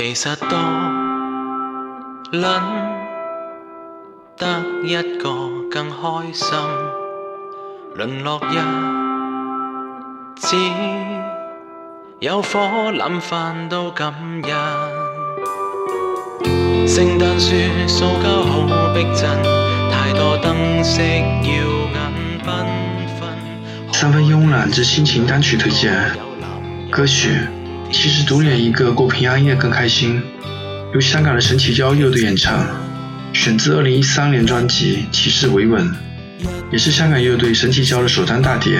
其多多得一更心，落日有火都感人。好逼真，太耀眼三分慵懒之心情单曲推荐，歌曲。其实独演一个过平安夜更开心，由香港的神奇蕉乐队演唱，选自2013年专辑《骑士维稳》，也是香港乐队神奇蕉的首张大碟。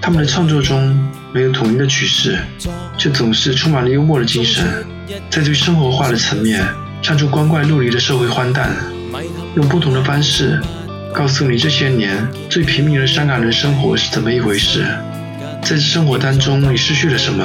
他们的创作中没有统一的趋势，却总是充满了幽默的精神，在最生活化的层面唱出光怪陆离的社会荒诞，用不同的方式告诉你这些年最平民的香港人生活是怎么一回事，在生活当中你失去了什么。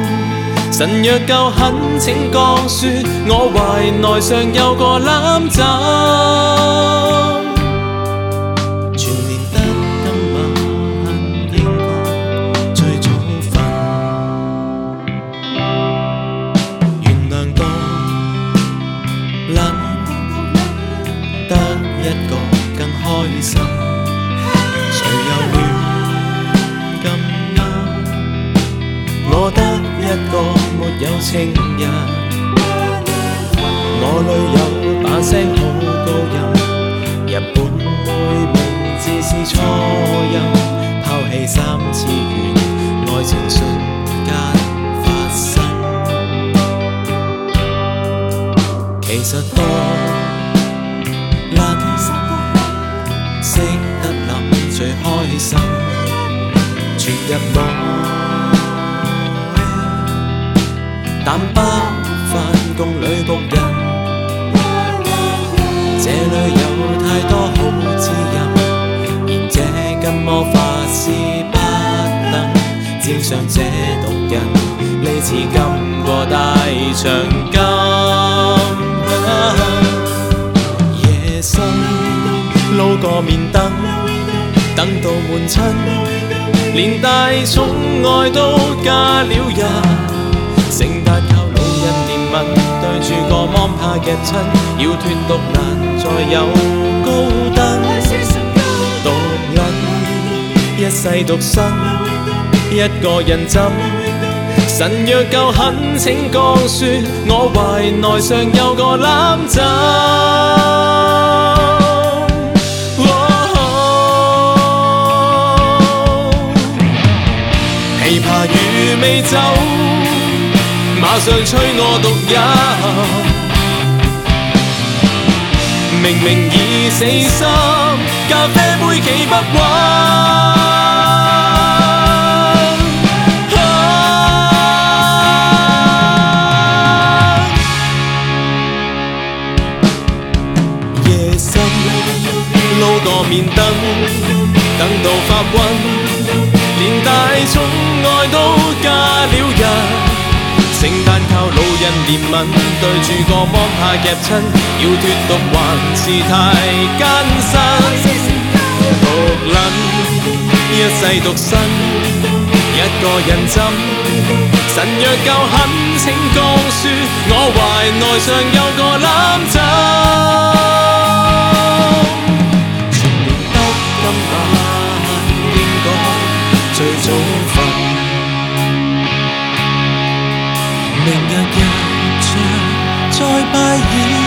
神若够狠，请降说，我怀内尚有个揽枕，全年得今晚应该最早瞓，原谅多，冷得一个更开心。情人。我女友把声好高音，日本妹名字是初音，抛弃三次元，爱情瞬间发生。其实多难识得谂最开心，全入内。淡包飯共女僕人，這裏有太多好滋潤，而這根魔法是不能沾上這毒癮。呢次禁過大長今，夜深撈個面燈，等到悶親，連大寵愛都加了人。圣诞靠老人怜悯，对住个芒怕夹亲，要脱独难再有高灯。独难，一世独身，一个人怎？神若够狠，请降雪，我怀内尚有个揽枕。琵琶与美酒。馬上催我獨飲。明明已死心，咖啡杯企不穩。面等，等到發瘟，連大寵愛都嫁了人。憐憫，對住個芒怕夾親，要脫毒還是太艱辛。毒撚，一世獨身，一個人針。神若夠狠，請告訴我懷內尚有個攬枕。前面得今晚應該最早瞓，明日。在拜谒。